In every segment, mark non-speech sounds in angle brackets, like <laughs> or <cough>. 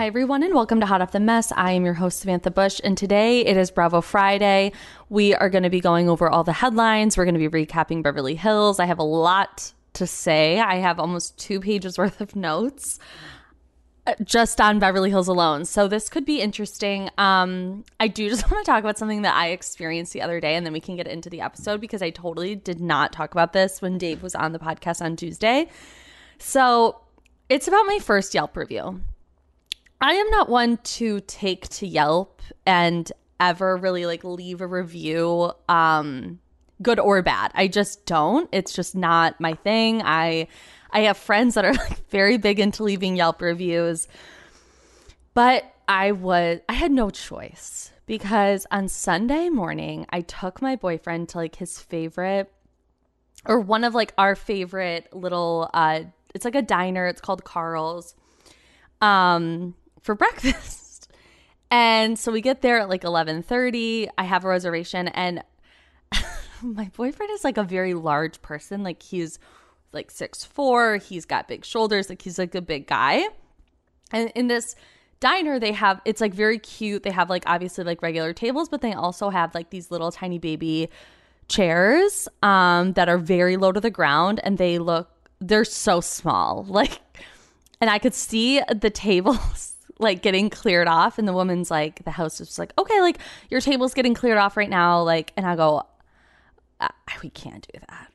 Hi, everyone, and welcome to Hot Off the Mess. I am your host, Samantha Bush, and today it is Bravo Friday. We are going to be going over all the headlines. We're going to be recapping Beverly Hills. I have a lot to say. I have almost two pages <laughs> worth of notes uh, just on Beverly Hills alone. So this could be interesting. Um, I do <laughs> just want to talk about something that I experienced the other day, and then we can get into the episode because I totally did not talk about this when Dave was on the podcast on Tuesday. So it's about my first Yelp review. I am not one to take to Yelp and ever really like leave a review um good or bad. I just don't. It's just not my thing. I I have friends that are <laughs> like very big into leaving Yelp reviews. But I was I had no choice because on Sunday morning I took my boyfriend to like his favorite or one of like our favorite little uh it's like a diner. It's called Carl's. Um for <laughs> breakfast. And so we get there at like 11:30. I have a reservation and <laughs> my boyfriend is like a very large person. Like he's like six four. He's got big shoulders. Like he's like a big guy. And in this diner, they have it's like very cute. They have like obviously like regular tables, but they also have like these little tiny baby chairs um that are very low to the ground and they look they're so small. <laughs> Like and I could see the tables like getting cleared off and the woman's like the house was like okay like your table's getting cleared off right now like and i go we can't do that.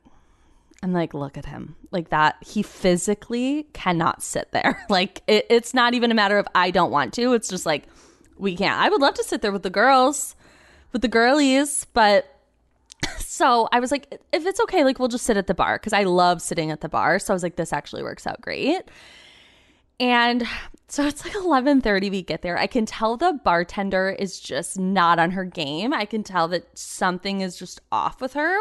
I'm like look at him. Like that he physically cannot sit there. <laughs> Like it, it's not even a matter of i don't want to it's just like we can't. I would love to sit there with the girls with the girlies but <laughs> so i was like if it's okay like we'll just sit at the bar because i love sitting at the bar so i was like this actually works out great and so it's like 11:30 we get there. I can tell the bartender is just not on her game. I can tell that something is just off with her.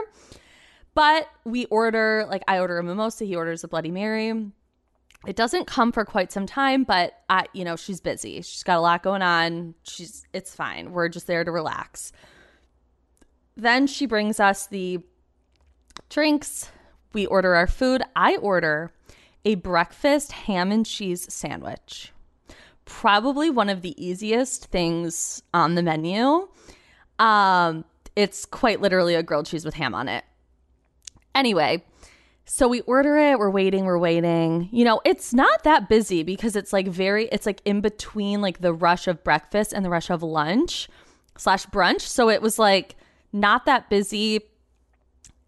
But we order like I order a mimosa, he orders a bloody mary. It doesn't come for quite some time, but I you know, she's busy. She's got a lot going on. She's it's fine. We're just there to relax. Then she brings us the drinks. We order our food. I order a breakfast ham and cheese sandwich. Probably one of the easiest things on the menu. Um, it's quite literally a grilled cheese with ham on it. Anyway, so we order it, we're waiting, we're waiting. You know, it's not that busy because it's like very, it's like in between like the rush of breakfast and the rush of lunch slash brunch. So it was like not that busy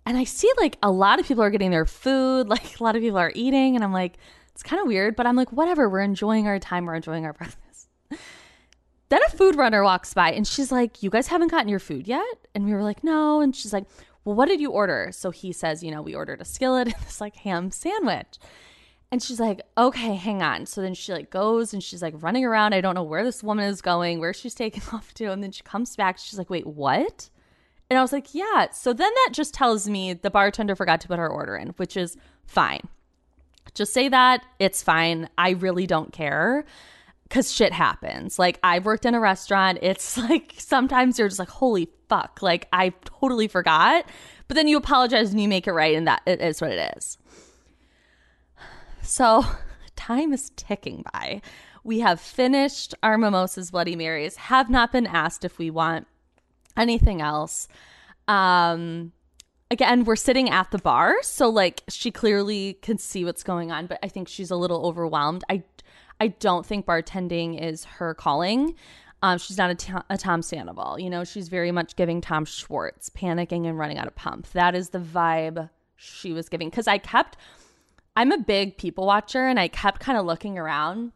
and I see like a lot of people are getting their food, <laughs> like a lot of people are eating, and I'm like, it's kind of weird, but I'm like, whatever, we're enjoying our time, we're enjoying our <laughs> breakfast. then a food runner walks by and she's like, You guys haven't gotten your food yet? And we were like, No. And she's like, Well, what did you order? So he says, You know, we ordered a skillet and <laughs> this like ham sandwich. And she's like, okay, hang on. So then she like goes and she's like running around. I don't know where this woman is going, where she's taking off to. And then she comes back. She's like, wait, what? And I was like, yeah. So then that just tells me the bartender forgot to put her order in, which is fine. Just say that. It's fine. I really don't care because shit happens. Like, I've worked in a restaurant. It's <laughs> like sometimes you're just like, holy fuck. Like, I totally forgot. But then you apologize and you make it right, and that it is what it is. So, <laughs> time is ticking by. We have finished our mimosas, Bloody Marys, have not been asked if we want anything else. Um, again, we're sitting at the bar, so like she clearly can see what's going on, but I think she's a little overwhelmed. I I don't think bartending is her calling. Um, she's not a, t- a Tom Sandoval. You know, she's very much giving Tom Schwartz, panicking and running out of pump. That is the vibe she was giving. Because I kept, I'm a big people watcher, and I kept kind of looking around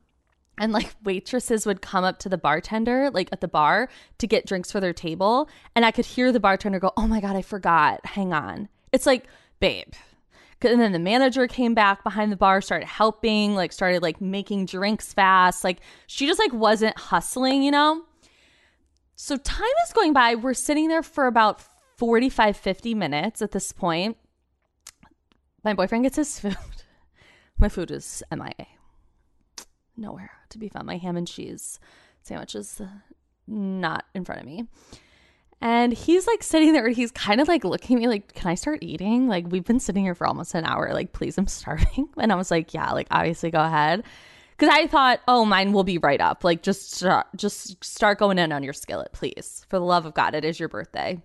and like waitresses would come up to the bartender like at the bar to get drinks for their table and i could hear the bartender go oh my god i forgot. Hang on. It's like babe. And then the manager came back behind the bar started helping like started like making drinks fast. Like she just like wasn't hustling you know? So time is going by. We're sitting there for about 45 50 minutes at this point. My boyfriend gets his food. <laughs> My food is mia nowhere to be found. My ham and cheese sandwich is uh, not in front of me. And he's like sitting there, he's kind of like looking at me like, Can I start eating? Like, we've been sitting here for almost an hour. Like, please, I'm <laughs> starving. And I was like, Yeah, like, obviously, go ahead. Cause I thought, oh, mine will be right up. Like, just start, just start going in on your skillet, please. For the love of God, it is your birthday.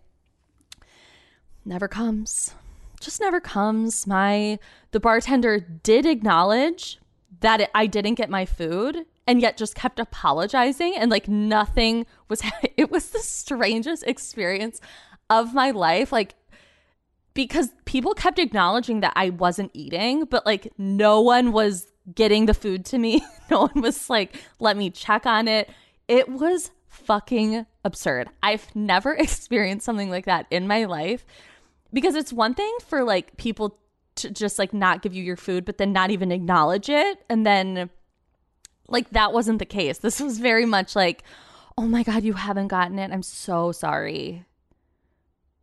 Never comes. Just never comes. My the bartender did acknowledge that I didn't get my food and yet just kept apologizing and like nothing was <laughs> it was the strangest experience of my life like because people kept acknowledging that I wasn't eating but like no one was getting the food to me. <laughs> No one was like let me check on it. It was fucking absurd. I've never <laughs> experienced something like that in my life because it's one thing for like people to just like not give you your food, but then not even acknowledge it. And then, like, that wasn't the case. This was very much like, oh my God, you haven't gotten it. I'm so sorry.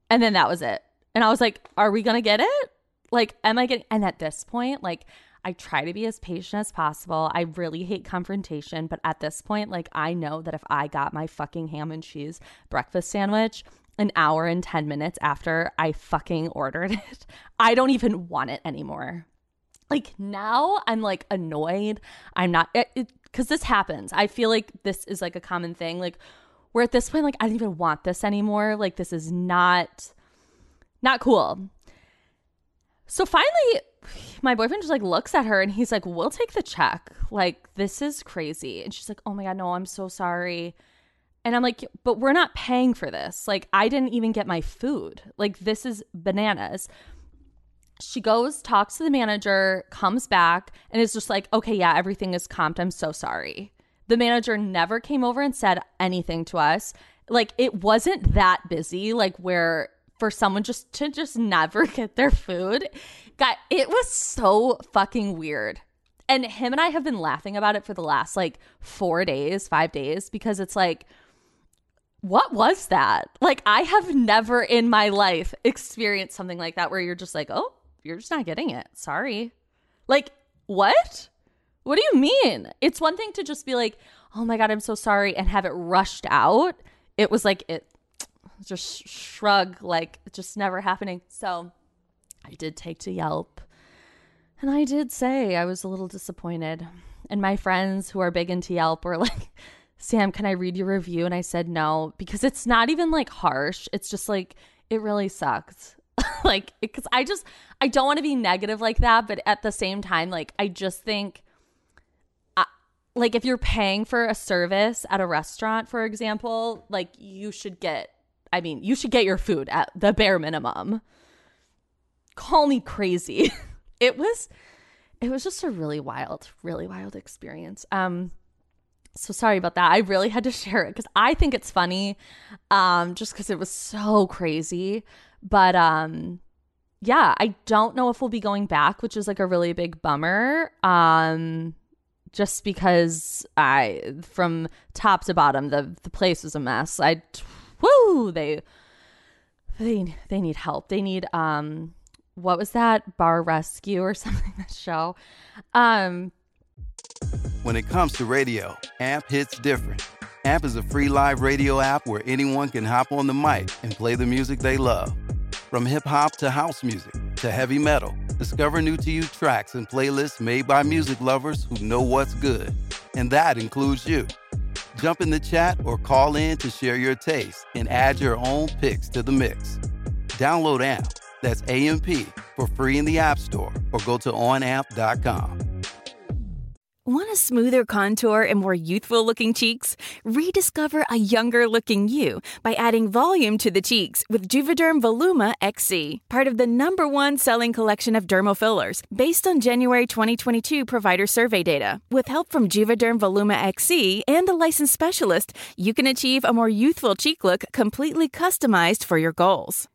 And then that was it. And I was like, are we going to get it? Like, am I getting, and at this point, like, I try to be as patient as possible. I really hate confrontation, but at this point, like, I know that if I got my fucking ham and cheese breakfast sandwich, an hour and 10 minutes after I fucking ordered <laughs> it. I don't even want it anymore. Like now I'm like annoyed. I'm not because this happens. I feel like this is like a common thing. Like we're at this point like I don't even want this anymore. Like this is not not cool. So finally my boyfriend just like looks at her and he's like, "We'll take the check. Like this is crazy." And she's like, "Oh my god, no, I'm so sorry." And I'm like, but we're not paying for this. Like, I didn't even get my food. Like, this is bananas. She goes, talks to the manager, comes back, and is just like, okay, yeah, everything is comped. I'm so sorry. The manager never came over and said anything to us. Like, it wasn't that busy, like, where for someone just to just never <laughs> get their food. God, it was so fucking weird. And him and I have been laughing about it for the last like four days, five days, because it's like, what was that? Like, I have never in my life experienced something like that where you're just like, oh, you're just not getting it. Sorry. Like, what? What do you mean? It's one thing to just be like, oh my God, I'm so sorry, and have it rushed out. It was like, it <tsk> just shrug, like, just never happening. So I did take to Yelp. And I did say I was a little disappointed. And my friends who are big into Yelp were <laughs> like, Sam, can I read your review? And I said no because it's not even like harsh. It's just like, it really sucks. <laughs> like, because I just, I don't want to be negative like that. But at the same time, like, I just think, uh, like, if you're paying for a service at a restaurant, for example, like, you should get, I mean, you should get your food at the bare minimum. Call me crazy. <laughs> it was, it was just a really wild, really wild experience. Um, so sorry about that. I really had to <laughs> share it because I think it's funny, um, just because it was so crazy. But um, yeah, I don't know if we'll be going back, which is like a really big bummer. Um, just because I, from top to bottom, the the place was a mess. I, woo, they, they they need help. They need um, what was that bar rescue or <laughs> something? That show, um when it comes to radio, AMP hits different. AMP is a free live radio app where anyone can hop on the mic and play the music they love. From hip hop to house music to heavy metal, discover new to you tracks and playlists made by music lovers who know what's good. And that includes you. Jump in the chat or call in to share your taste and add your own picks to the mix. Download AMP, that's AMP, for free in the App Store or go to onamp.com. Want a smoother contour and more youthful looking cheeks? Rediscover a younger looking you by adding volume to the cheeks with Juvederm Voluma XC, part of the number one selling collection of dermal fillers based on January 2022 provider survey data. With help from Juvederm Voluma XC and a licensed specialist, you can achieve a more youthful cheek look completely customized for your goals.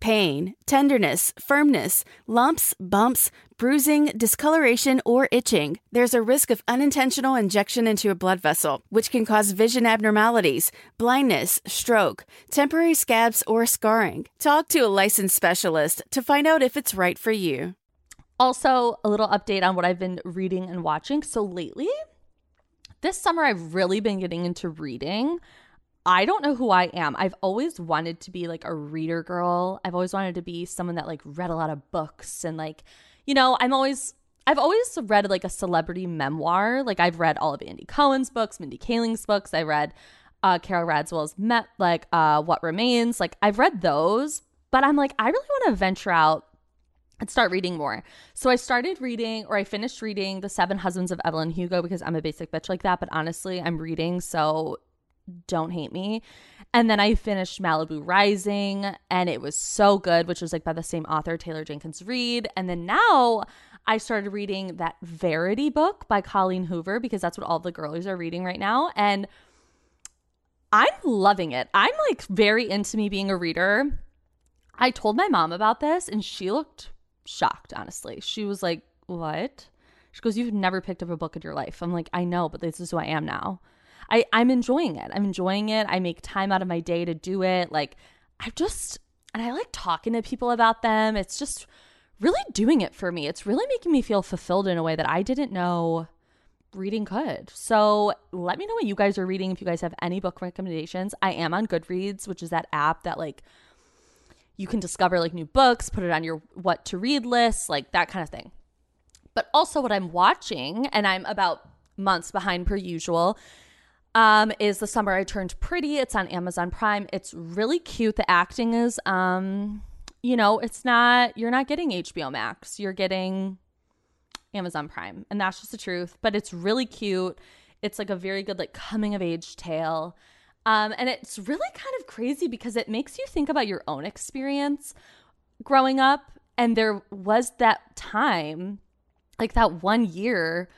pain, tenderness, firmness, lumps, bumps, bruising, discoloration, or itching. There's a risk of unintentional injection into a blood vessel, which can cause vision abnormalities, blindness, stroke, temporary scabs, or scarring. Talk to a licensed specialist to find out if it's right for you. Also, a little update on what I've been reading and watching. So, lately, this summer, I've really been getting into reading. I don't know who I am. I've always wanted to be like a reader girl. I've always wanted to be someone that like read a lot of books and like, you know, I'm always I've always read like a celebrity memoir. Like I've read all of Andy Cohen's books, Mindy Kaling's books. I read uh Carole Radziwill's Met like uh What Remains. Like I've read those, but I'm like I really want to venture out and start reading more. So I started reading or I finished reading The Seven Husbands of Evelyn Hugo because I'm a basic bitch like that, but honestly, I'm reading so don't hate me. And then I finished Malibu Rising and it was so good, which was like by the same author, Taylor Jenkins Reid. And then now I started reading that Verity book by Colleen Hoover because that's what all the girlies are reading right now. And I'm loving it. I'm like very into me being a reader. I told my mom about this and she looked shocked, honestly. She was like, What? She goes, You've never picked up a book in your life. I'm like, I know, but this is who I am now. I, I'm enjoying it. I'm enjoying it. I make time out of my day to do it. Like, I just, and I like talking to people about them. It's just really doing it for me. It's really making me feel fulfilled in a way that I didn't know reading could. So let me know what you guys are reading. If you guys have any book recommendations, I am on Goodreads, which is that app that like you can discover like new books, put it on your what to read list, like that kind of thing. But also what I'm watching, and I'm about months behind per usual, um, is The Summer I Turned Pretty. It's on Amazon Prime. It's really cute. The acting is, um, you know, it's not, you're not getting HBO Max. You're getting Amazon Prime. And that's just the truth. But it's really cute. It's like a very good, like, coming of age tale. Um, and it's really kind of crazy because it makes you think about your own experience growing up. And there was that time, like that one year,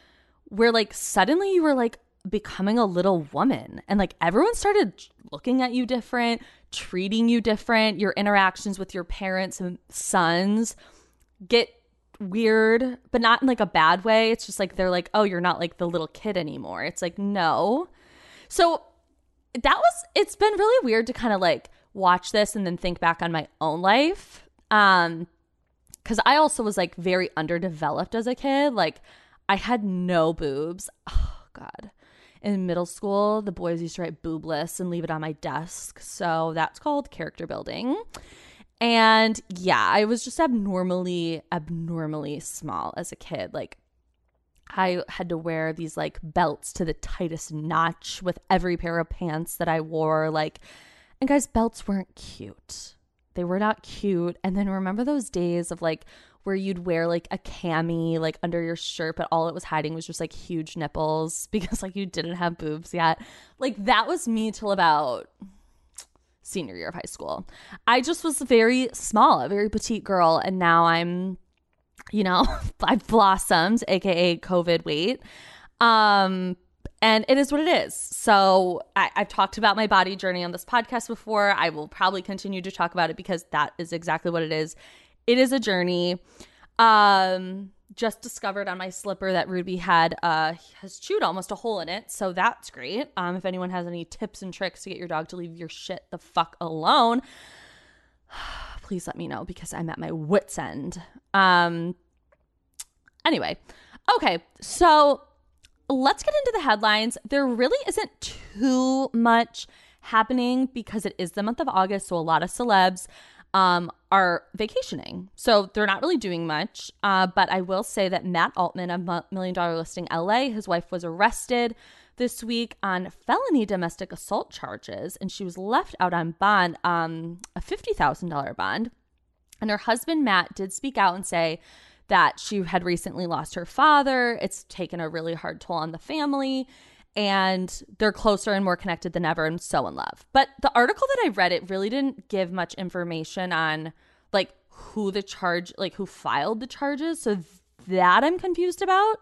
where like suddenly you were like, becoming a little woman. And like everyone started looking at you different treating you different. Your interactions with your parents and sons get weird but not in like a bad way. It's just like they're like oh you're not like the little kid anymore. It's like no. So that was it's been really weird to kind of like watch this and then think back on my own life um cuz I also was like very underdeveloped as a kid. Like I had no boobs. Oh god in middle school, the boys used to write boob lists and leave it on my desk. So that's called character building. And yeah, I was just abnormally, abnormally small as a kid. Like, I had to wear these like belts to the tightest notch with every pair of pants that I wore. Like, and guys, belts weren't cute. They were not cute. And then remember those days of like where you'd wear like a cami like under your shirt, but all it was hiding was just like huge nipples <laughs> because like you didn't have boobs yet. Like that was me till about senior year of high school. I just was very small, a very petite girl, and now I'm, you know, <laughs> I've blossomed, aka COVID weight. Um, and it is what it is. So I, have talked about my body journey on this podcast before. I will probably continue to talk about it because that is exactly what it is. It is a journey. Um, just discovered on my slipper that Ruby had uh has chewed almost a hole in it, so that's great. Um, if anyone has any tips and tricks to get your dog to leave your shit the fuck alone, <sighs> please let me know because I'm at my wits end. Um. Anyway, okay, so let's get into the headlines. There really isn't too much happening because it is the month of August, so a lot of celebs um, are vacationing. So they're not really doing much. Uh, but I will say that Matt Altman of Million Dollar Listing LA, his wife was arrested this week on felony domestic assault charges, and she was left out on bond, um, a $50,000 bond. And her husband, Matt, did speak out and say that she had recently lost her father. It's taken a really hard toll on the family and they're closer and more connected than ever and so in love. But the article that I read, it really didn't give much information on like who the charge, like who filed the charges. So that I'm confused about.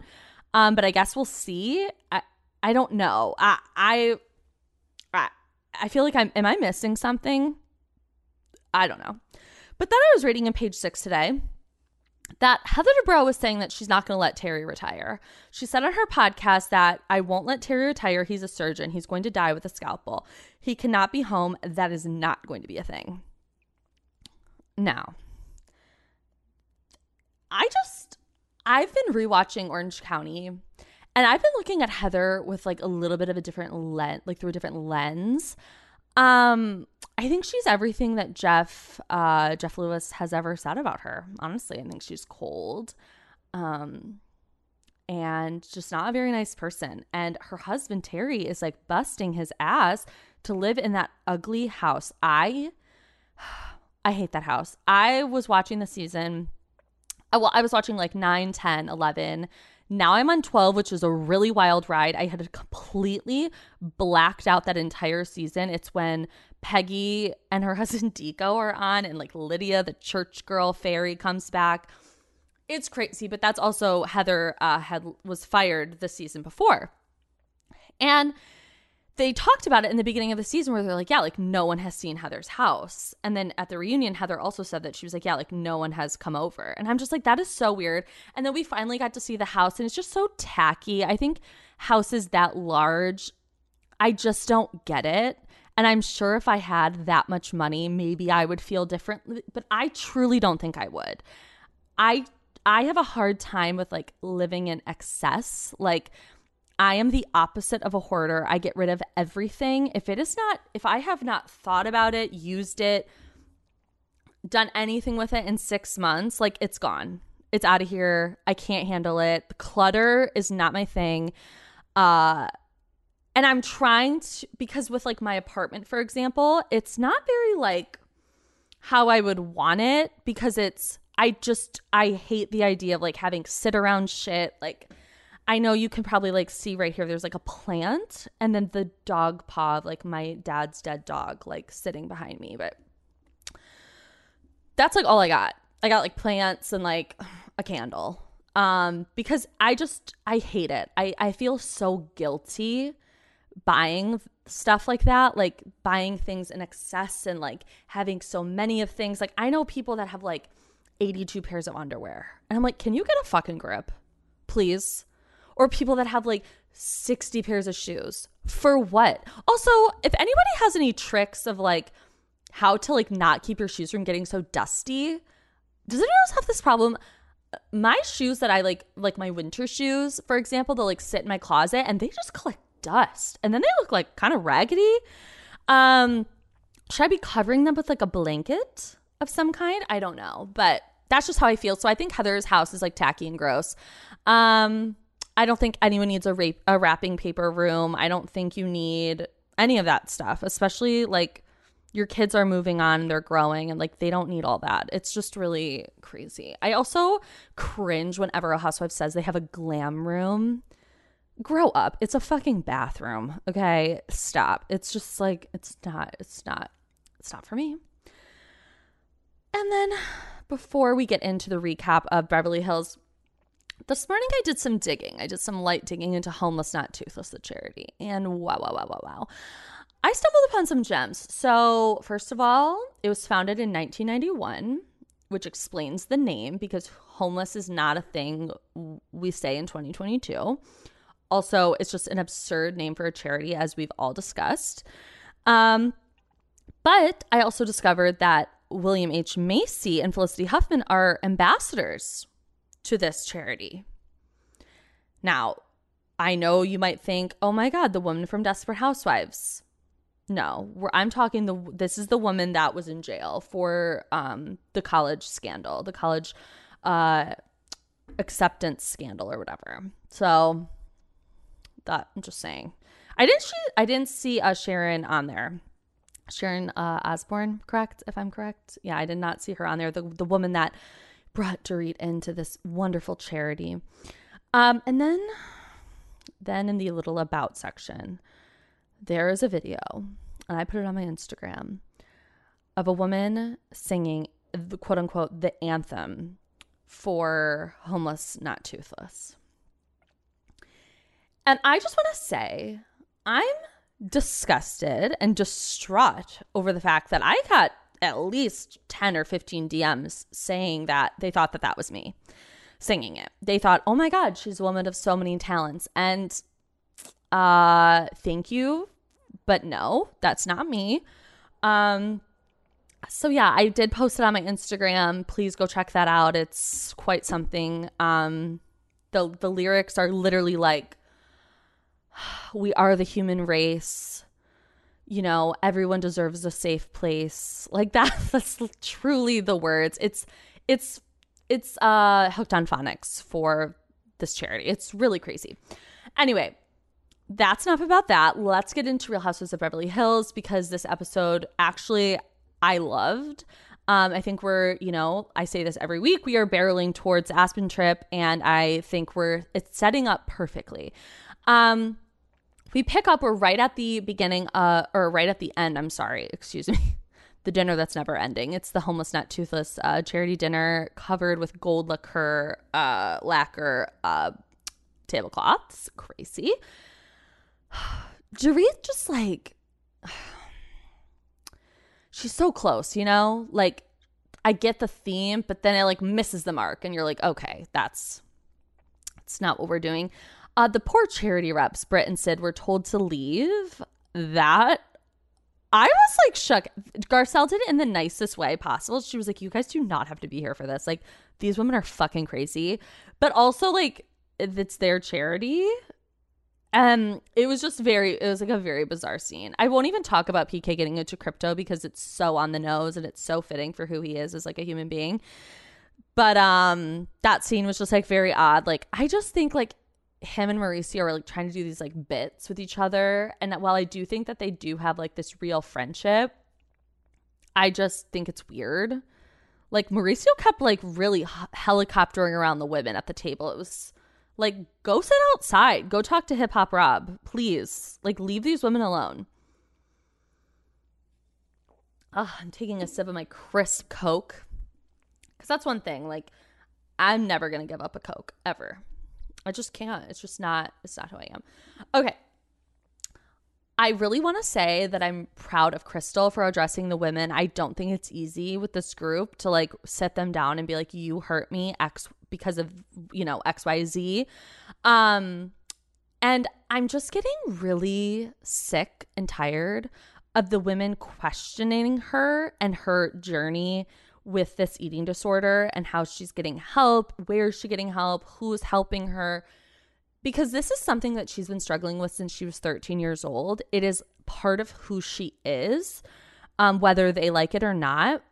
Um, but I guess we'll see. I I don't know. I I I, feel like I'm. Am I missing something? I don't know. But then I was reading in page six today that Heather Dubrow was saying that she's not going to let Terry retire. She said on her podcast that I won't let Terry retire. He's a surgeon. He's going to die with a scalpel. He cannot be home. That is not going to be a thing. Now, I just, I've been rewatching Orange County and I've been looking at Heather with like a little bit of a different lens, like through a different lens. Um, I think she's everything that Jeff uh, Jeff Lewis has ever said about her. Honestly, I think she's cold, um, and just not a very nice person. And her husband Terry is like busting his ass to live in that ugly house. I <sighs> I hate that house. I was watching the season. Uh, well, I was watching like 9, 10, 11. Now I'm on 12, which is a really wild ride. I had completely blacked out that entire season. It's when Peggy and her <laughs> husband Dico are on, and like Lydia, the church girl fairy, comes back. It's crazy, but that's also Heather uh, had was fired the season before, and they talked about it in the beginning of the season where they're like, yeah, like no one has seen Heather's house. And then at the reunion, Heather also said that she was like, yeah, like no one has come over. And I'm just like, that is so weird. And then we finally got to see the house and it's just so tacky. I think houses that large, I just don't get it. And I'm sure if I had that much money, maybe I would feel differently, but I truly don't think I would. I I have a hard time with like living in excess. Like I am the opposite of a hoarder. I get rid of everything. If it is not, if I have not thought about it, used it, done anything with it in six months, like it's gone. It's out of here. I can't handle it. The clutter is not my thing. Uh, and I'm trying to, because with like my apartment, for example, it's not very like how I would want it because it's, I just, I hate the idea of like having sit around shit. Like, I know you can probably like see right here there's like a plant and then the dog paw of like my dad's dead dog like sitting behind me, but that's like all I got. I got like plants and like a candle. Um because I just I hate it. I I feel so guilty buying stuff like that, like buying things in excess and like having so many of things. Like I know people that have like 82 pairs of underwear. And I'm like, "Can you get a fucking grip?" Please or people that have like 60 pairs of shoes. For what? Also, if anybody has any tricks of like how to like not keep your shoes from getting so dusty, does anyone else have this problem? My shoes that I like, like my winter shoes, for example, they'll like sit in my closet and they just collect dust and then they look like kind of raggedy. Um, should I be covering them with like a blanket of some kind? I don't know, but that's just how I feel. So I think Heather's house is like tacky and gross. Um, I don't think anyone needs a rape a wrapping paper room. I don't think you need any of that stuff, especially like your kids are moving on, they're growing, and like they don't need all that. It's just really crazy. I also cringe whenever a housewife says they have a glam room. Grow up. It's a fucking bathroom. Okay. Stop. It's just like, it's not, it's not, it's not for me. And then before we get into the recap of Beverly Hills this morning I did some digging. I did some light digging into Homeless Not Toothless, the charity. And wow, wow, wow, wow, wow. I stumbled upon some gems. So, first of all, it was founded in 1991, which explains the name because homeless is not a thing we say in 2022. Also, it's just an absurd name for a charity, as we've all discussed. Um, but I also discovered that William H. Macy and Felicity Huffman are ambassadors to this charity. Now, I know you might think, oh my God, the woman from Desperate Housewives. no. I'm talking the this is the woman that was in jail for um the college scandal, the college uh acceptance scandal or whatever. So that I'm just saying. I didn't see I didn't see uh, Sharon on there. Sharon uh, Osbourne, correct? If I'm correct, yeah, I did not see her on there. The the woman that brought Dorit into this wonderful charity. Um, and then, then in the little about section, there is a video, and I put it on my Instagram of a woman singing the quote unquote the anthem for homeless, not toothless. And I just want to say, I'm disgusted and distraught over the fact that I got at least 10 or 15 DMs saying that they thought that that was me singing it. They thought, "Oh my god, she's a woman of so many talents." And uh thank you, but no, that's not me. Um so yeah, I did post it on my Instagram. Please go check that out. It's quite something. Um the the lyrics are literally like we are the human race you know everyone deserves a safe place. Like <laughs> that that's truly the words. It's it's it's uh hooked on phonics for this charity. It's really crazy. Anyway that's enough about that. Let's get into real houses of beverly hills because this episode actually i loved. Um, I think we're, you know, I say this every week. We are barreling towards Aspen trip, and I think we're it's setting up perfectly. Um, we pick up we're right at the beginning uh or right at the end i'm sorry <laughs> excuse me the dinner that's never ending. It's the homeless not toothless uh, charity dinner covered with gold lacquer uh lacquer uh tablecloths. Crazy. <sighs> Dorit just like <sighs> she's so close you know? Like i get the theme but then it like misses the mark and you're like okay that's it's not what we're doing uh, the poor charity reps, Britt and Sid, were told to leave. That I was like shook. Garcelle did it in the nicest way possible. She was like, "You guys do not have to be here for this. Like, these women are fucking crazy." But also, like, it's their charity. And it was just very, it was like a very bizarre scene. I won't even talk about PK getting into crypto because it's so on the nose and it's so fitting for who he is as like a human being. But um that scene was just like very odd. Like I just think like him and Mauricio are like trying to do these like bits with each other. And while I do think that they do have like this real friendship, I just think it's weird. Like Mauricio kept like really helicoptering around the women at the table. It was like, go sit outside, go talk to Hip Hop Rob, please. Like, leave these women alone. Oh, I'm taking a sip of my crisp Coke. Because that's one thing. Like, I'm never going to give up a Coke, ever. I just can't. It's just not it's not who I am. Okay. I really want to say that I'm proud of Crystal for addressing the women. I don't think it's easy with this group to like sit them down and be like you hurt me x because of, you know, XYZ. Um and I'm just getting really sick and tired of the women questioning her and her journey with this eating disorder and how she's getting help, where is she getting help, who's helping her. Because this is something that she's been struggling with since she was 13 years old. It is part of who she is, um, whether they like it or not.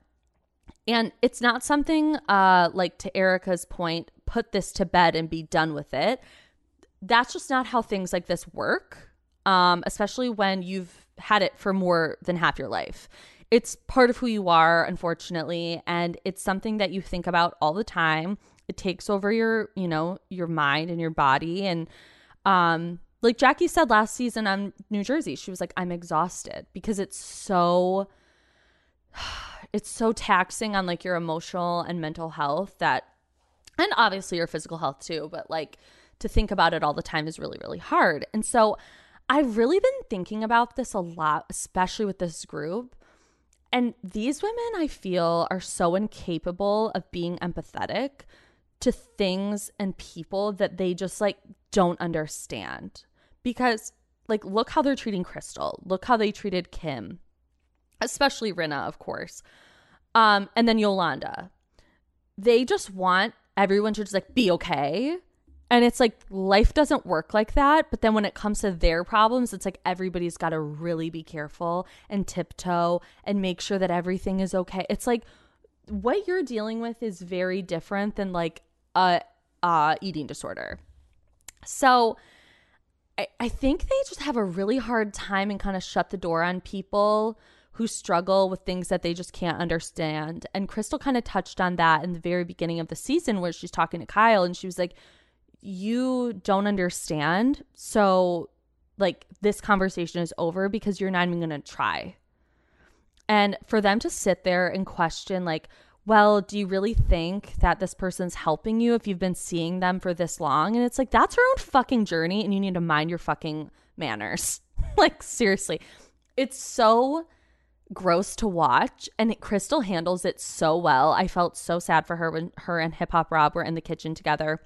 And it's not something uh, like to Erica's point, put this to bed and be done with it. That's just not how things like this work, um, especially when you've had it for more than half your life it's part of who you are, unfortunately, and it's something that you think about all the time. It takes over your, you know, your mind and your body and um like Jackie said last season on New Jersey, she was like I'm exhausted because it's so <sighs> it's so taxing on like your emotional and mental health that and obviously your physical health too, but like to think about it all the time is really really hard. And so I've really been thinking about this a lot, especially with this group and these women, I feel, are so incapable of being empathetic to things and people that they just like don't understand. Because, like, look how they're treating Crystal. Look how they treated Kim, especially Rinna, of course. Um, and then Yolanda. They just want everyone to just like be okay. And it's like life doesn't work like that. But then when it comes to their problems, it's like everybody's got to really be careful and tiptoe and make sure that everything is okay. It's like what you're dealing with is very different than like a uh, eating disorder. So I, I think they just have a really hard time and kind of shut the door on people who struggle with things that they just can't understand. And Crystal kind of touched on that in the very beginning of the season where she's talking to Kyle and she was like, You don't understand. So, like, this conversation is over because you're not even going to try. And for them to sit there and question, like, well, do you really think that this person's helping you if you've been seeing them for this long? And it's like, that's her own fucking journey, and you need to mind your fucking manners. <laughs> like, seriously. It's so gross to watch, and it, Crystal handles it so well. I felt so sad for her when her and Hip Hop Rob were in the kitchen together.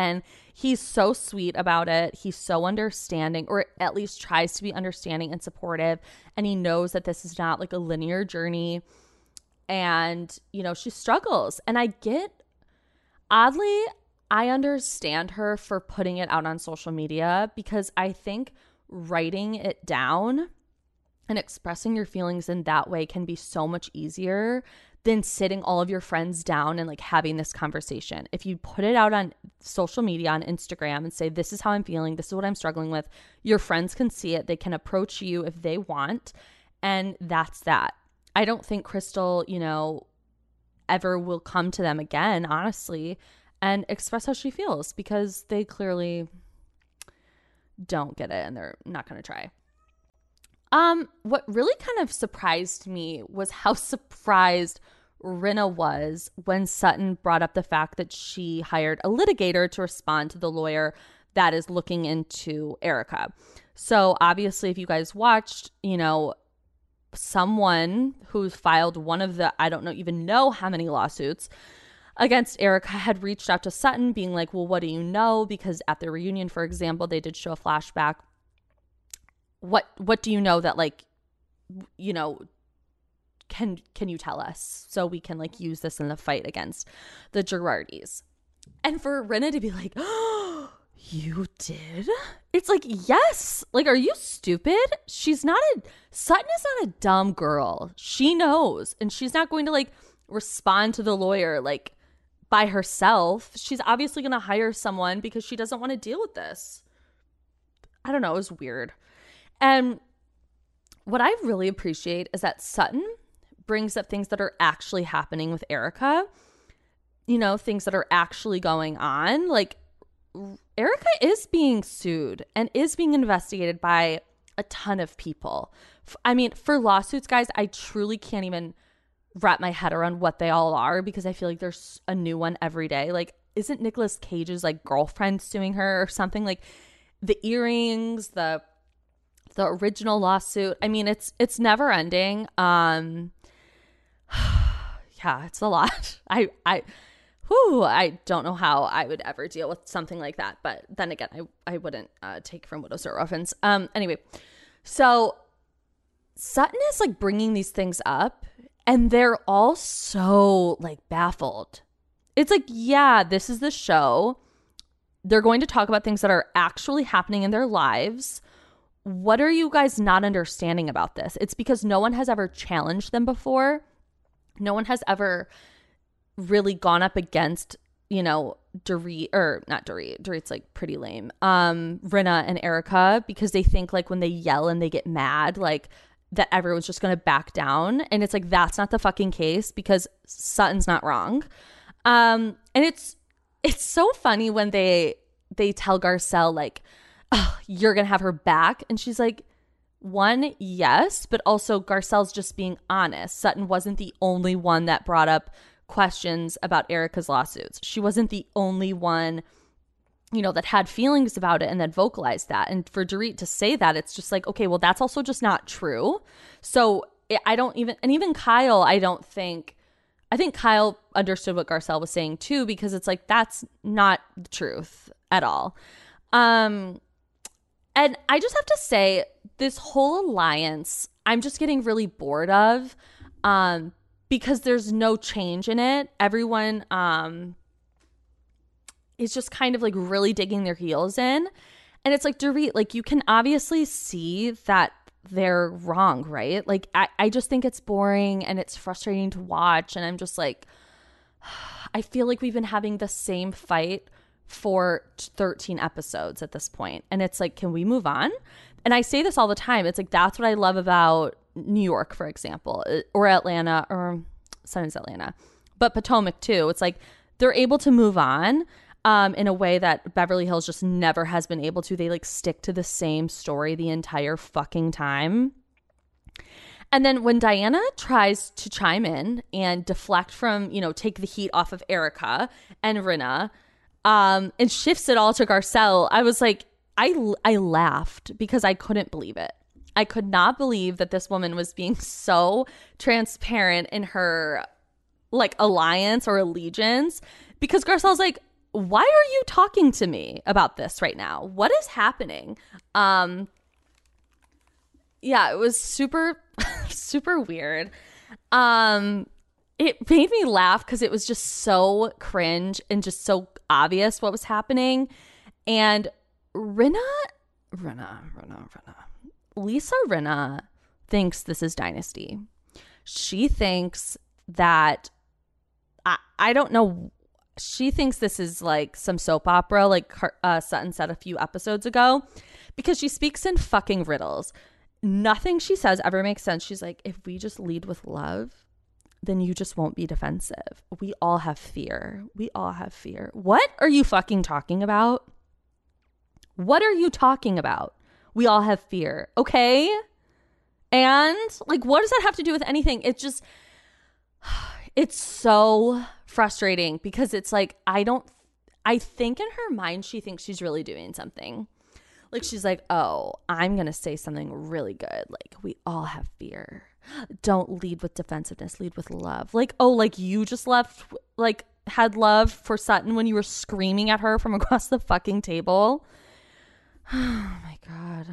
And he's so sweet about it. He's so understanding, or at least tries to be understanding and supportive. And he knows that this is not like a linear journey and you know she struggles and i get oddly i understand her for putting it out on social media because i think writing it down and expressing your feelings in that way can be so much easier than sitting all of your friends down and like having this conversation. If you put it out on social media on Instagram and say this is how I'm feeling, this is what I'm struggling with, your friends can see it. They can approach you if they want, and that's that. I don't think Crystal, you know, ever will come to them again, honestly, and express how she feels because they clearly don't get it and they're not going to try. Um, what really kind of surprised me was how <laughs> surprised Rinna was when Sutton brought up the fact that she hired a litigator to respond to the lawyer that is looking into Erica. So obviously, if you guys watched, you know, someone who's filed one of the I don't know even know how many lawsuits against Erica had reached out to Sutton being like, "Well, what do you know?" because at the reunion, for example, they did show a flashback. What what do you know that like you know can can you tell us so we can like use this in the fight against the Girardis? And for Rinna to be like, "Oh, <gasps> you did? It's like, yes. Like, are you stupid? She's not a, Sutton is not a dumb girl. She knows. And she's not going to like respond to the lawyer like by herself. She's obviously going to hire someone because she doesn't want to deal with this. I don't know. It was weird. And what I really appreciate is that Sutton brings up things that are actually happening with Erica, You know, things that are actually going on. Like, Erica is being sued and is being investigated by a ton of people. I mean, for lawsuits, guys, I truly can't even wrap my head around what they all are because I feel like there's a new one every day. Like, isn't Nicolas Cage's like girlfriend suing her or something? Like the earrings, the the original lawsuit. I mean, it's it's never ending. Um <sighs> yeah, it's a lot. <laughs> I I whew, I don't know how I would ever deal with something like that. But then again, I, I wouldn't uh, take from widows or orphans. Um, anyway, so Sutton is like bringing these things up, and they're all so like baffled. It's like, yeah, this is the show. They're going to talk about things that are actually happening in their lives. What are you guys not understanding about this? It's because no one has ever challenged them before. No one has ever really gone up against, you know, Dorit or not Dorit. Dorit's like pretty lame. Um, Rinna and Erica because they think like when they yell and they get mad, like that everyone's just gonna back down. And it's like that's not the fucking case because Sutton's not wrong. Um, and it's it's so funny when they they tell Garcelle like, oh, you're gonna have her back, and she's like, one, yes, but also Garcelle's just being honest. Sutton wasn't the only one that brought up questions about Erica's lawsuits. She wasn't the only one, you know, that had feelings about it and that vocalized that. And for Dorit to say that, it's just like, okay, well, that's also just not true. So I don't even, and even Kyle, I don't think, I think Kyle understood what Garcelle was saying too, because it's like, that's not the truth at all. Um, and I just have to say, this whole alliance, I'm just getting really bored of. Um, because there's no change in it. Everyone um is just kind of like really digging their heels in. And it's like, Dorit, like you can obviously see that they're wrong, right? Like I, I just think it's boring and it's frustrating to watch. And I'm just like, <sighs> I feel like we've been having the same fight for 13 episodes at this point. And it's like, can we move on? And I say this all the time. It's like, that's what I love about New York, for example, uh, or Atlanta, or is Atlanta, but Potomac too. It's like they're able to move on um, in a way that Beverly Hills just never has been able to. They like stick to the same story the entire fucking time. And then when Diana tries to chime in and deflect from, you know, take the heat off of Erica and Rinna, um, and shifts it all to Garcelle, I was like, I I laughed because I couldn't believe it. I could not believe that this woman was being <laughs> so transparent in her like alliance or allegiance because Garcelle's like, why are you talking to me about this right now? What is happening? Um yeah, it was super <laughs> super weird. Um it made me laugh because it was just so cringe and just so obvious what was happening. And Rinna, Rinna, Rinna, Rinna, Lisa Rinna thinks this is Dynasty. She thinks that I, I don't know. She thinks this is like some soap opera, like uh, Sutton said a few episodes ago, because she speaks in fucking riddles. Nothing she says ever makes sense. She's like, if we just lead with love, then you just won't be defensive. We all have fear. We all have fear. What are you fucking talking about? What are you talking about? We all have fear. Okay? And like what does that have to do with anything? It's just <sighs> it's so frustrating because it's like I don't I think in her mind she thinks she's really doing something. Like she's like, "Oh, I'm going to say something really good. Like we all have fear." Don't lead with defensiveness, lead with love. Like, oh, like you just left, like, had love for Sutton when you were screaming at her from <laughs> across the fucking table. <sighs> Oh my God.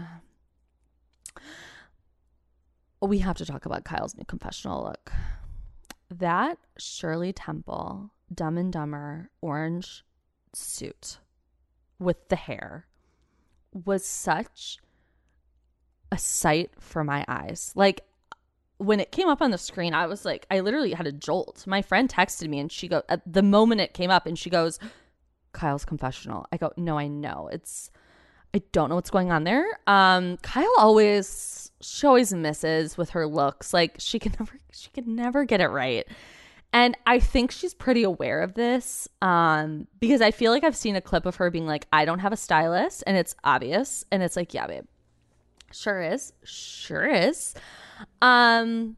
We have to talk about Kyle's new confessional look. That Shirley Temple, Dumb and Dumber orange suit with the hair was such a sight for my eyes. Like when it came up on the screen, I was like, I literally had a jolt. My friend texted me and she go at the moment it came up and she goes, Kyle's confessional. I go, no, I know. It's I don't know what's going on there. Um, Kyle always she always misses with her looks. Like she can <laughs> never she can never get it right. And I think she's pretty aware of this um, because I feel like I've seen a clip of her being like, I don't have a stylist. And it's obvious. And it's like, yeah, babe. Sure is. Sure is. Um,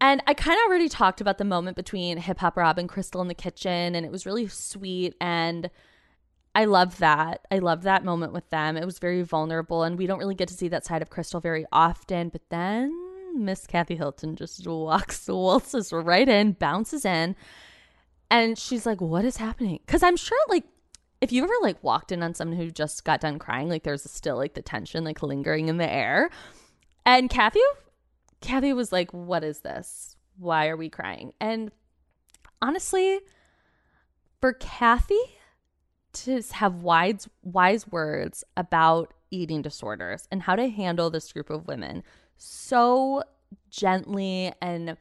and I kind of already talked about the moment between Hip Hop Rob and Crystal in the kitchen, and it was really sweet. And I love that. I love that moment with them. It was very vulnerable, and we don't really get to see that side of Crystal very often. But then Miss Kathy Hilton just walks, <laughs> waltzes right in, bounces in, and she's like, "What is happening?" Because I'm sure, like, if you ever like walked in on someone who just got done crying, like there's still like the tension like lingering in the air. And Kathy, Kathy was like, "What is this? Why are we crying?" And honestly, for Kathy to have wise wise words about eating disorders and how to handle this group of women so gently and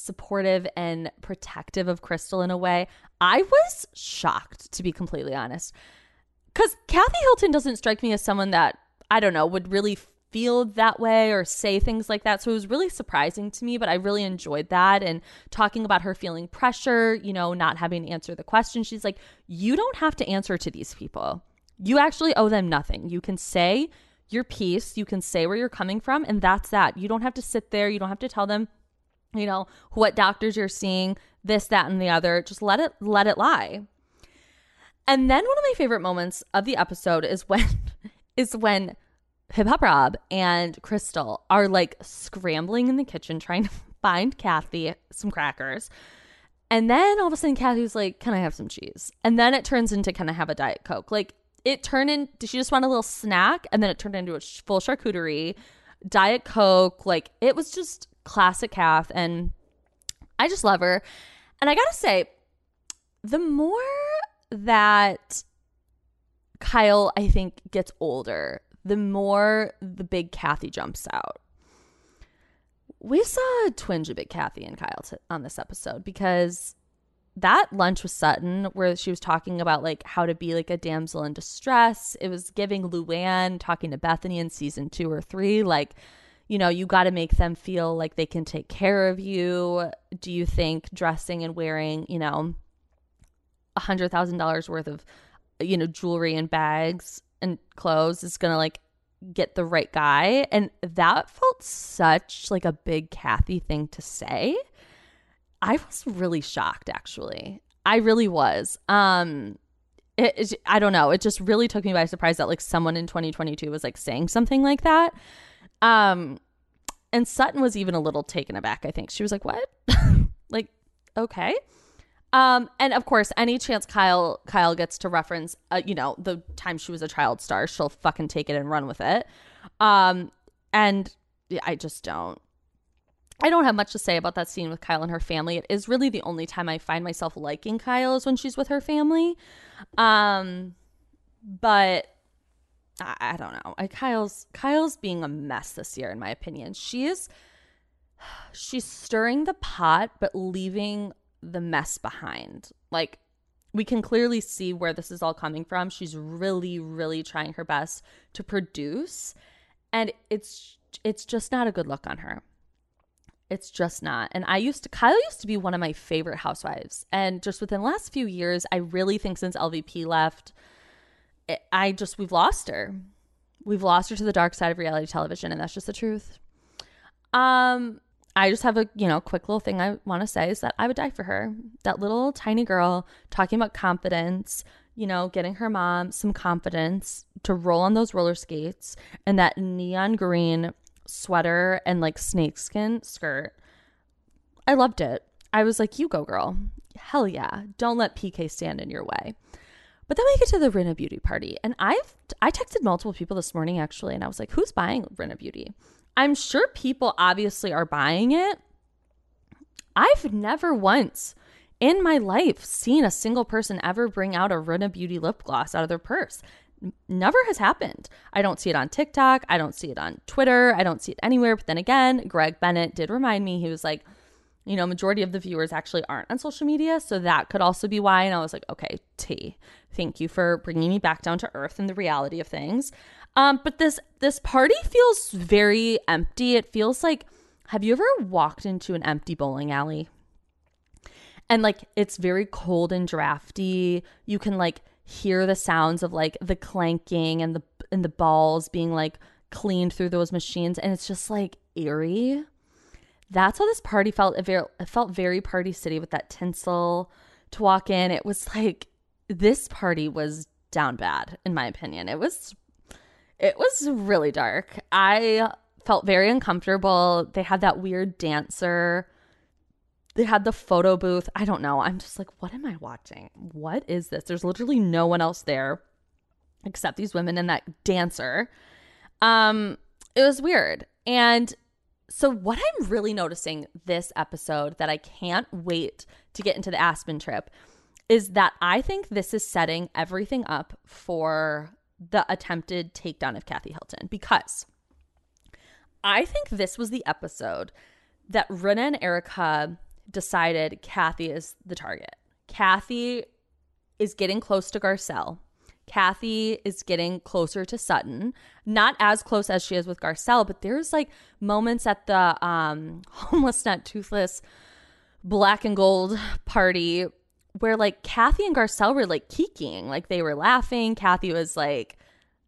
supportive and protective of Crystal in a way, I was shocked to be completely honest. Cuz Kathy Hilton doesn't strike me as someone that I don't know would really feel that way or say things like that. So it was really surprising to me, but I really enjoyed that. And talking about her feeling pressure, you know, not having to answer the question, she's like, you don't have to answer to these people. You actually owe them nothing. You can say your piece, you can say where you're coming from, and that's that. You don't have to sit there, you don't have to tell them, you know, what doctors you're seeing, this, that, and the other. Just let it let it lie. And then one of my favorite moments of the episode is when <laughs> is when Hip Hop Rob and Crystal are like scrambling in the kitchen trying to <laughs> find Kathy some crackers. And then all of a sudden, Kathy's like, Can I have some cheese? And then it turns into, Can I have a Diet Coke? Like, it turned in, did she just want a little snack? And then it turned into a full charcuterie, Diet Coke. Like, it was just classic Kath. And I just love her. And I gotta say, the more that Kyle, I think, gets older, the more the big Kathy jumps out. We saw a twinge of big Kathy and Kyle t- on this episode because that lunch with Sutton, where she was talking about like how to be like a damsel in distress, it was giving Luann talking to Bethenny in season two or three, like, you know, you got to make them feel like they can take care of you. Do you think dressing and wearing, you know, a hundred thousand dollars worth of, you know, jewelry and bags and clothes is gonna like get the right guy? And that felt such like a big Kathy thing to say. I was really shocked actually. I really was. Um it, it, I don't know. It just really took me by surprise that like someone in 2022 was like saying something like that. Um and Sutton was even a little taken aback, I think. She was like, "What?" <laughs> like, "Okay." Um and of course, any chance Kyle Kyle gets to reference uh, you know, the time she was a child star, she'll fucking take it and run with it. Um and I just don't. I don't have much to say about that scene with Kyle and her family. It is really the only time I find myself liking Kyle is when she's with her family. Um, but I, I don't know. I, Kyle's Kyle's being a mess this year, in my opinion. She is <sighs> she's stirring the pot, but leaving the mess behind. Like we can clearly see where this is all coming from. She's really, really trying her best to produce, and it's it's just not a good look on her. It's just not. And I used to, Kyle used to be one of my favorite housewives. And just within the last few years, I really think since LVP left, I just, we've lost her. We've lost her to the dark side of reality television. And that's just the truth. Um, I just have a, you know, quick little thing I want to say is that I would die for her. That little tiny girl talking about confidence, you know, getting her mom some confidence to roll on those roller skates and that neon green sweater and like snakeskin skirt. I loved it. I was like, you go, girl. Hell yeah. Don't let PK stand in your way. But then we get to the Rinna Beauty party. And I've I texted multiple people this morning actually, and I was like, who's buying Rinna Beauty? I'm sure people obviously are buying it. I've never once in my life seen a single person ever bring out a Rinna Beauty lip gloss out of their purse never has happened. I don't see it on TikTok. I don't see it on Twitter. I don't see it anywhere. But then again, Greg Bennett did remind me, he was like, you know, majority of the viewers actually aren't on social media. So that could also be why. And I was like, okay, T, thank you for bringing me back down to earth and the reality of things. Um, but this this party feels very empty. It feels like, have you ever walked into an empty bowling alley? And like it's very cold and drafty. You can like hear the sounds of like the clanking and the and the balls being like cleaned through those machines and it's just like eerie that's how this party felt it, very, it felt very party city with that tinsel to walk in it was <laughs> like this party was down bad in my opinion it was it was really dark i felt very uncomfortable they had that weird dancer they had the photo booth. I don't know. I'm just like, what am I watching? What is this? There's literally no one else there except these women and that dancer. Um, it was weird. And so what I'm really noticing this episode that I can't wait to get into the Aspen trip is that I think this is setting everything up for the attempted takedown of Kathy Hilton because I think this was the episode that Rinna and Erika decided Kathy is the target. Kathy is getting close to Garcelle. Kathy is getting closer to Sutton. Not as close as she is with Garcelle, but there's like moments at the um <laughs> homeless not toothless black and gold party where like Kathy and Garcelle were like keeking, like they were laughing. Kathy was like,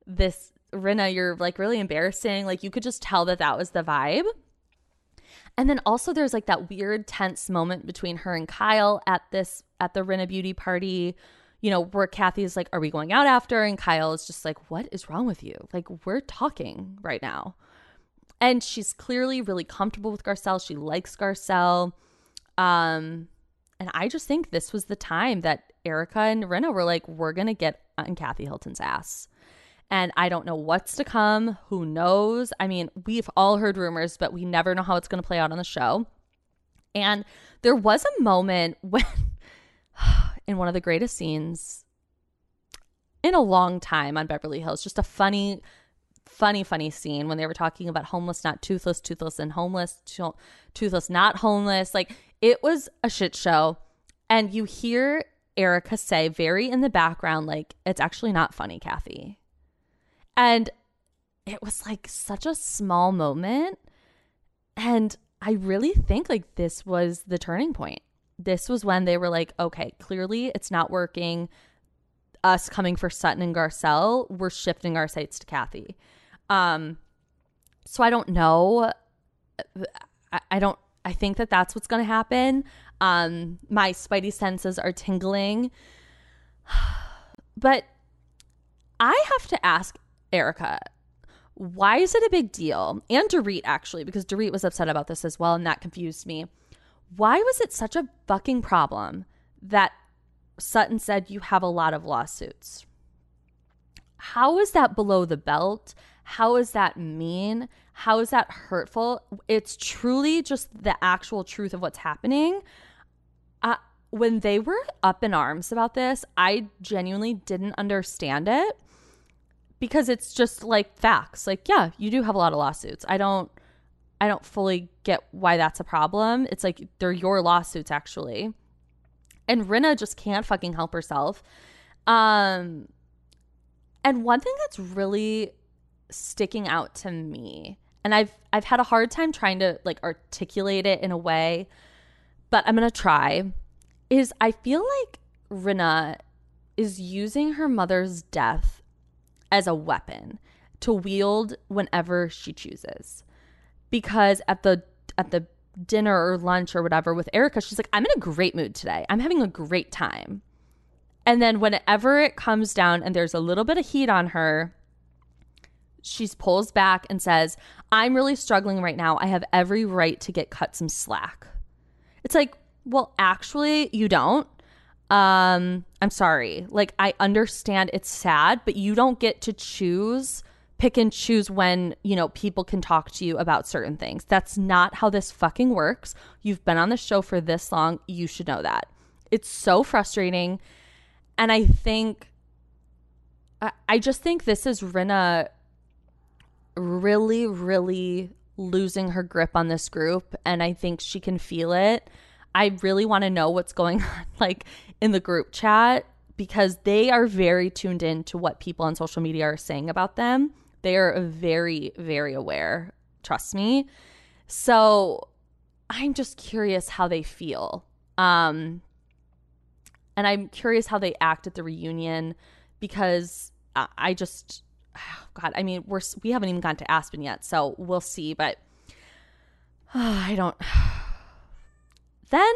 "This Rinna, you're like really embarrassing." Like you could just tell that that was the vibe. And then also there's like that weird tense moment between her and Kyle at this at the Rinna Beauty party, you know, where Kathy is like, "Are we going out after?" and Kyle is just like, "What is wrong with you? Like we're talking right now." And she's clearly really comfortable with Garcelle. She likes Garcelle. Um and I just think this was the time that Erika and Rinna were like, "We're going to get on Kathy Hilton's ass." And I don't know what's to come. Who knows? I mean, we've all heard rumors, but we never know how it's going to play out on the show. And there was a moment <laughs> when, in one of the greatest scenes in a long time on Beverly Hills. Just a funny, funny, funny scene when they were talking about homeless, not toothless, toothless and homeless, toothless, not homeless. Like it was a shit show. And you hear Erika say very in the background, like, it's actually not funny, Kathy. And it was like such a small moment. And I really think like this was the turning point. This was when they were like, okay, clearly it's not working. Us coming for Sutton and Garcelle, we're shifting our sights to Kathy. Um, so I don't know. I, I don't. I think that that's what's going to happen. Um, my spidey senses are tingling, <sighs> but I have to ask Erika why is it a big deal? And Dorit actually, because Dorit was upset about this as well, and that confused me. Why was it such a fucking problem that Sutton said you have a lot of lawsuits? How is that below the belt? How is that mean? How is that hurtful? It's truly just the actual truth of what's happening. Uh, when they were up in arms about this, I genuinely didn't understand it because it's just like facts. Like, yeah, you do have a lot of lawsuits. I don't I don't fully get why that's a problem. It's like they're your lawsuits actually. And Rinna just can't fucking help herself. Um and one thing that's really sticking out to me, and I've I've had a hard time trying to like articulate it in a way, but I'm going to try, is I feel like Rinna is using her mother's death as a weapon to wield whenever she chooses. Because at the at the dinner or lunch or whatever with Erika, she's like, I'm in a great mood today. I'm having a great time. And then whenever it comes down and there's a little bit of heat on her, she pulls back and says, I'm really struggling right now. I have every right to get cut some slack. It's like, well, actually, you don't um i'm sorry like i understand it's sad but you don't get to choose pick and choose when you know people can talk to you about certain things. That's not how this fucking works. You've been on the show for this long. You should know that. It's so frustrating. And i think i, just think this is Rinna really really losing her grip on this group and i think she can feel it. I really want to know what's going <laughs> on like in the group chat because they are very tuned in to what people on social media are saying about them. They are very very aware, trust me. So, I'm just curious how they feel. Um and I'm curious how they act at the reunion because I just oh God, I mean, we're we haven't even gone to Aspen yet, so we'll see. But <sighs> I don't. <sighs> Then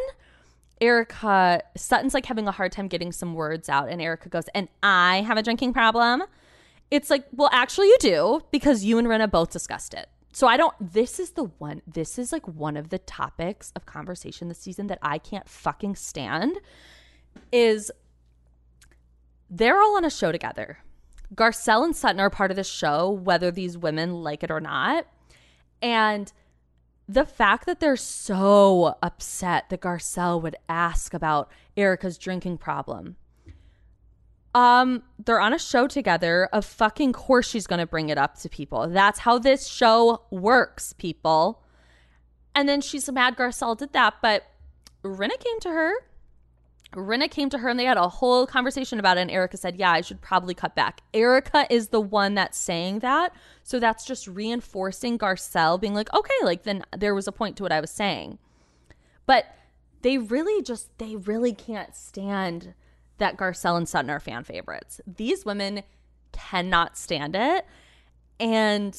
Erika, Sutton's like having a hard time getting some words out, and Erika goes, And I have a drinking problem. It's like, well, actually, you do because you and Rinna both discussed it. So I don't, this is the one, this is like one of the topics of conversation this season that I can't fucking stand is they're all on a show together. Garcelle and Sutton are part of the show, whether these women like it or not. And the fact that they're so upset that Garcelle would ask about Erika's drinking problem. Um, they're on a show together. Of fucking course she's gonna bring it up to people. That's how this show works, people. And then she's mad Garcelle did that, but Rinna came to her Rinna came to her and they had a whole conversation about it. And Erika said, Yeah, I should probably cut back. Erika is the one that's saying that. So that's just reinforcing Garcelle being like, Okay, like then there was a point to what I was saying. But they really just, they really can't stand that Garcelle and Sutton are fan favorites. These women cannot stand it. And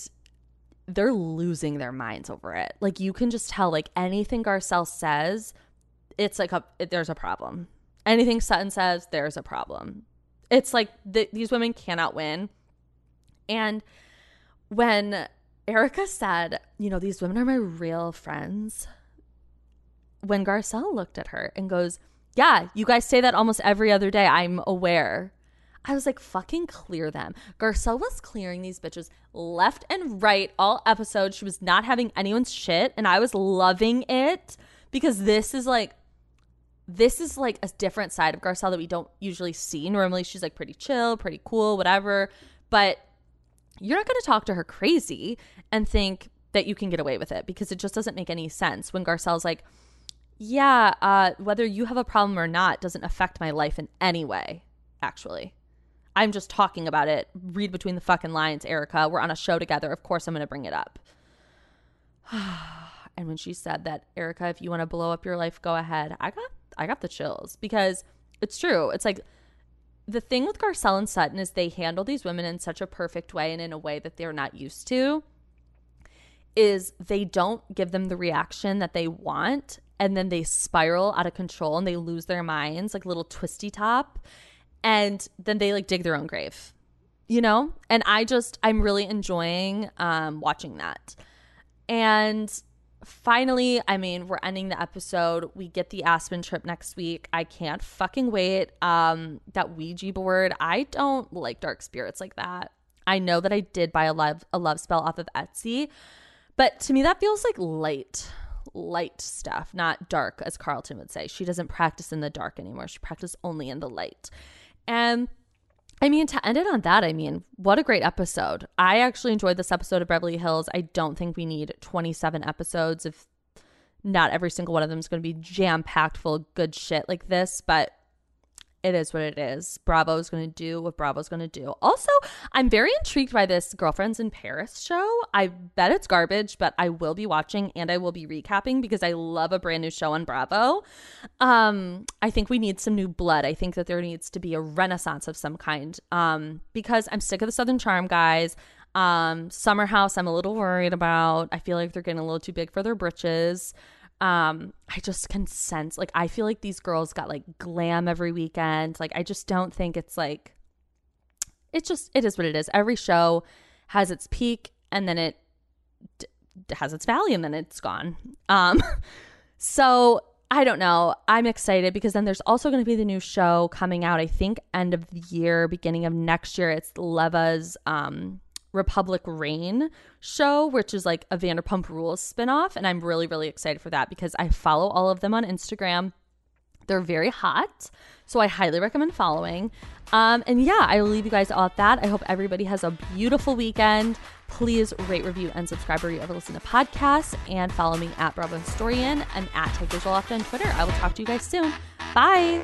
they're losing their minds over it. Like you can just tell, like anything Garcelle says, it's like a, it, there's a problem anything Sutton says, there's a problem. It's like th- these women cannot win. And when Erika said, you know, these women are my real friends, when Garcelle looked at her and goes, yeah, you guys say that almost every other day. I'm aware. I was like, fucking clear them. Garcelle was clearing these bitches left and right all episodes. She was not having anyone's shit, and I was loving it because this is like this is like a different side of Garcelle that we don't usually see. Normally, she's like pretty chill, pretty cool, whatever. But you're not going to talk to her crazy and think that you can get away with it because it just doesn't make any sense when Garcelle's like, yeah, uh, whether you have a problem or not doesn't affect my life in any way, actually. I'm just talking about it. Read between the fucking lines, Erika. We're on a show together. Of course, I'm going to bring it up. <sighs> and when she said that, Erika, if you want to blow up your life, go ahead. I got, I got the chills because it's true. It's like the thing with Garcelle and Sutton is they handle these women in such a perfect way and in a way that they're not used to. Is they don't give them the reaction that they want, and then they spiral out of control and they lose their minds like little twisty top and then they like dig their own grave you know? And i just i'm really enjoying um watching that. And finally i mean we're ending the episode. We get the aspen trip next week. I can't fucking wait. Um that ouija board i don't like dark spirits like that. I know that i did buy a love a love spell off of etsy but to me that feels like light light stuff not dark as carlton would say she doesn't practice in the dark anymore she practices only in the light and I mean, to end it on that, I mean, what a great episode. I actually enjoyed this episode of Beverly Hills. I don't think we need 27 episodes if not every single one of them is going to be jam packed full of good shit like this, but it is what it is. Bravo's going to do what Bravo's going to do. Also, I'm very intrigued by this Girlfriends in Paris show. I bet it's garbage, but I will be watching and I will be recapping because I love a brand new show on Bravo. Um, I think we need some new blood. I think that there needs to be a renaissance of some kind um, because I'm sick of the Southern Charm guys. Um, Summer House, I'm a little worried about. I feel like they're getting a little too big for their britches um i just can sense like i feel like these girls got like glam every weekend. Like i just don't think it's like it's just it is what it is. Every show has its peak and then it d- has its valley and then it's gone. Um <laughs> so i don't know. I'm excited because then there's also going to be the new show coming out i think end of the year beginning of next year. It's leva's um Republic Rain show, which is like a Vanderpump Rules spinoff. And I'm really, really excited for that because I follow all of them on Instagram. They're very hot. So I highly recommend following. Um, and yeah, I will leave you guys all at that. I hope everybody has a beautiful weekend. Please rate, review, and subscribe where you ever listen to podcasts. And follow me at Bravo Historian and at Take Visual Off on Twitter. I will talk to you guys soon. Bye.